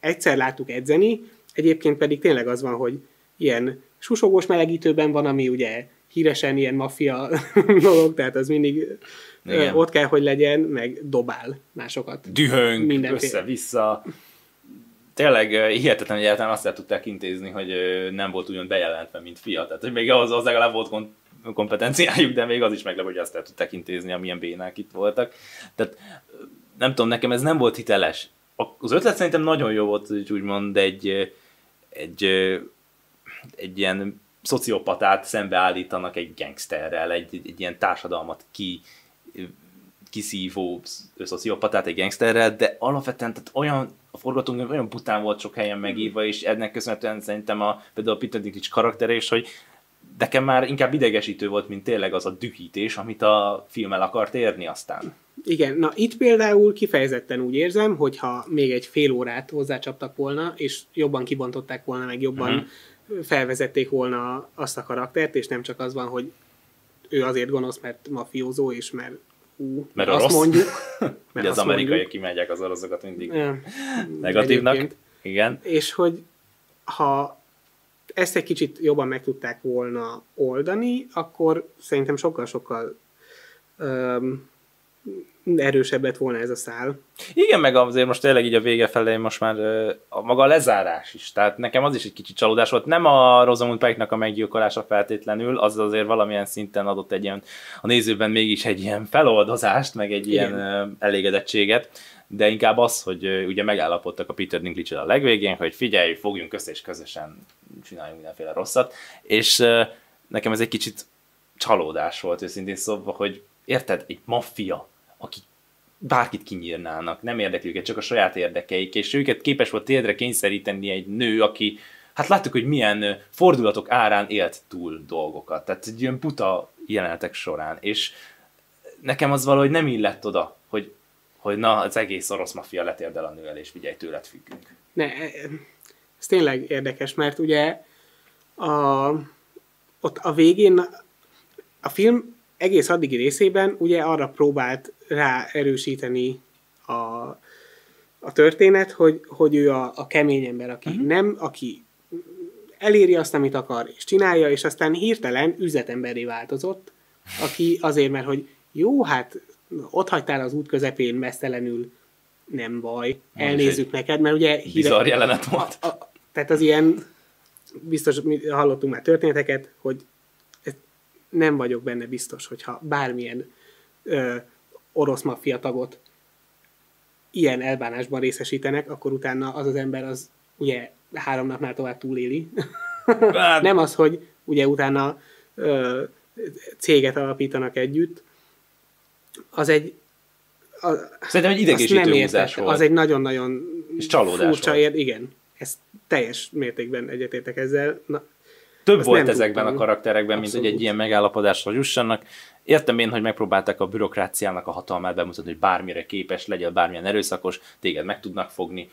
egyszer láttuk edzeni, egyébként pedig tényleg az van, hogy ilyen susogós melegítőben van, ami ugye híresen ilyen maffia <laughs> dolog, tehát az mindig Igen. ott kell, hogy legyen, meg dobál másokat. Dühöng, Mindenféle. össze-vissza. Tényleg hihetetlen, hogy egyáltalán azt el tudták intézni, hogy nem volt ugyan bejelentve, mint fia. Tehát, hogy még az, az legalább volt kompetenciájuk, de még az is meglep, hogy azt el tudták intézni, amilyen bénák itt voltak. Tehát eh, nem tudom, nekem ez nem volt hiteles. Az ötlet szerintem nagyon jó volt, hogy úgymond egy, egy, egy ilyen szociopatát szembeállítanak egy gangsterrel, egy, egy, egy ilyen társadalmat ki, kiszívó szociopatát egy gangsterrel, de alapvetően tehát olyan, a forgatókönyv olyan bután volt sok helyen megírva, és ennek köszönhetően szerintem a, például a Peter Dinklage karaktere is, hogy nekem már inkább idegesítő volt, mint tényleg az a dühítés, amit a film el akart érni aztán. Igen, na itt például kifejezetten úgy érzem, hogyha még egy fél órát hozzácsaptak volna, és jobban kibontották volna, meg jobban uh-huh. felvezették volna azt a karaktert, és nem csak az van, hogy ő azért gonosz, mert mafiózó, és mert ú, Mert azt rossz. mondjuk. <laughs> Ugye az amerikaiak kimegyek az oroszokat mindig negatívnak. egyébként. Igen. És hogy ha ezt egy kicsit jobban meg tudták volna oldani, akkor szerintem sokkal-sokkal um, erősebb lett volna ez a szál. Igen, meg azért most tényleg így a vége felé most már a maga a lezárás is. Tehát nekem az is egy kicsit csalódás volt. Nem a Rosamund Pike-nak a meggyilkolása feltétlenül, az azért valamilyen szinten adott egy ilyen, a nézőben mégis egy ilyen feloldozást, meg egy Igen. ilyen elégedettséget, de inkább az, hogy ugye megállapodtak a Peter dinklage a legvégén, hogy figyelj, fogjunk össze és közösen csináljunk mindenféle rosszat, és nekem ez egy kicsit csalódás volt őszintén szóval, hogy érted, egy maffia, aki bárkit kinyírnának, nem érdekli őket, csak a saját érdekeik, és őket képes volt térdre kényszeríteni egy nő, aki, hát láttuk, hogy milyen fordulatok árán élt túl dolgokat, tehát egy ilyen buta jelenetek során, és nekem az valahogy nem illett oda, hogy, hogy na, az egész orosz maffia letérdel a nő elé, és figyelj, tőled függünk. Ne, ez tényleg érdekes, mert ugye a, ott a végén a film egész addigi részében ugye arra próbált rá erősíteni a, a történet, hogy, hogy ő a, a kemény ember, aki uh-huh. nem, aki eléri azt, amit akar, és csinálja, és aztán hirtelen üzletemberé változott, aki azért, mert hogy jó, hát ott hagytál az út közepén mesztelenül, nem baj, elnézzük neked, mert ugye... Bizarr jelenet volt. A, a, tehát az ilyen, biztos hallottunk már történeteket, hogy nem vagyok benne biztos, hogyha bármilyen ö, orosz maffia tagot ilyen elbánásban részesítenek, akkor utána az az ember az ugye három napnál tovább túléli. Hát- <laughs> nem az, hogy ugye utána ö, céget alapítanak együtt, az egy a, Szerintem egy idegesítő húzás volt. Az egy nagyon-nagyon és csalódás furcsa volt. Ér, igen. Ez teljes mértékben egyetértek ezzel. Na, Több volt ezekben tudtam. a karakterekben, Abszolút. mint hogy egy ilyen megállapodásra jussanak. Értem én, hogy megpróbálták a bürokráciának a hatalmát bemutatni, hogy bármire képes legyen, bármilyen erőszakos, téged meg tudnak fogni.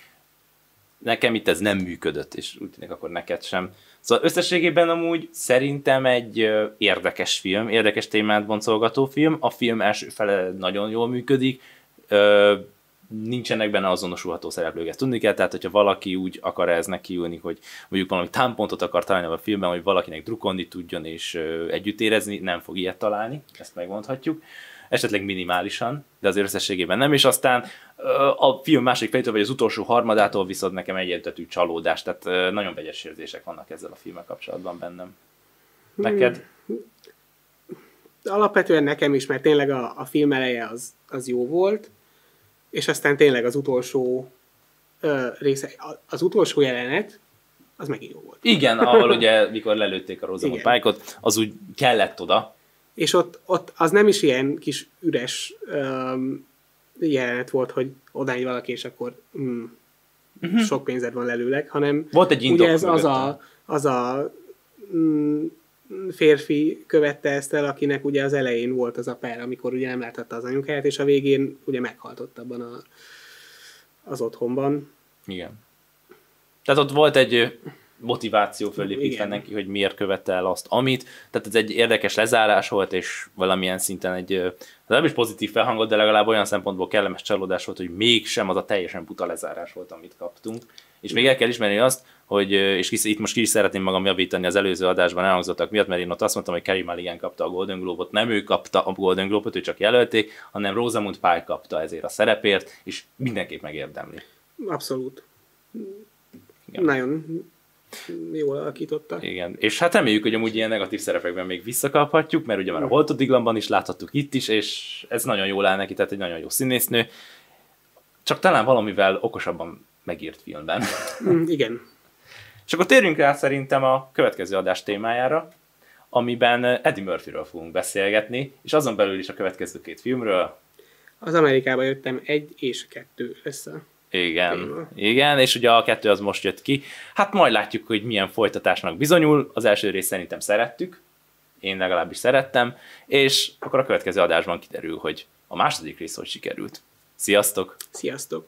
Nekem itt ez nem működött, és úgy tűnik akkor neked sem. Szóval összességében amúgy szerintem egy érdekes film, érdekes témát boncolgató film. A film első fele nagyon jól működik, nincsenek benne azonosulható szereplők, ezt tudni kell, tehát hogyha valaki úgy akar ez nekiülni, hogy mondjuk valami támpontot akar találni a filmben, hogy valakinek drukkolni tudjon és együtt érezni, nem fog ilyet találni, ezt megmondhatjuk esetleg minimálisan, de az összességében nem, és aztán a film másik fejtől, vagy az utolsó harmadától viszont nekem egyértetű csalódás, tehát nagyon vegyes érzések vannak ezzel a filmmel kapcsolatban bennem. Neked? Hmm. Alapvetően nekem is, mert tényleg a, a film eleje az, az jó volt, és aztán tényleg az utolsó ö, része, az utolsó jelenet, az megint jó volt. Igen, ahol ugye, mikor lelőtték a Rosamund Pike-ot, az úgy kellett oda. És ott, ott az nem is ilyen kis üres um, jelenet volt, hogy odáig valaki, és akkor mm, uh-huh. sok pénzed van lelőleg, hanem volt egy ugye ez az a, az a mm, férfi követte ezt el, akinek ugye az elején volt az a per, amikor ugye nem láthatta az anyukáját, és a végén ugye meghalt ott abban a, az otthonban. Igen. Tehát ott volt egy motiváció fölépítve neki, hogy miért követte el azt, amit. Tehát ez egy érdekes lezárás volt, és valamilyen szinten egy nem is pozitív felhangot, de legalább olyan szempontból kellemes csalódás volt, hogy mégsem az a teljesen buta lezárás volt, amit kaptunk. És még el kell ismerni azt, hogy, és itt most ki is szeretném magam javítani az előző adásban elhangzottak miatt, mert én ott azt mondtam, hogy Kerry Mulligan kapta a Golden Globe-ot, nem ő kapta a Golden Globe-ot, ő csak jelölték, hanem Rosamund Pike kapta ezért a szerepért, és mindenképp megérdemli. Abszolút. Igen. Nagyon jól alakította. Igen, és hát reméljük, hogy amúgy ilyen negatív szerepekben még visszakaphatjuk, mert ugye már a Holtodiglamban is láthattuk itt is, és ez nagyon jól áll neki, tehát egy nagyon jó színésznő. Csak talán valamivel okosabban megírt filmben. Mm, igen. És akkor térjünk rá szerintem a következő adás témájára, amiben Eddie Murphyről fogunk beszélgetni, és azon belül is a következő két filmről. Az Amerikába jöttem egy és kettő össze. Igen, Téma. igen, és ugye a kettő az most jött ki. Hát majd látjuk, hogy milyen folytatásnak bizonyul. Az első részt szerintem szerettük, én legalábbis szerettem, és akkor a következő adásban kiderül, hogy a második rész hogy sikerült. Sziasztok! Sziasztok!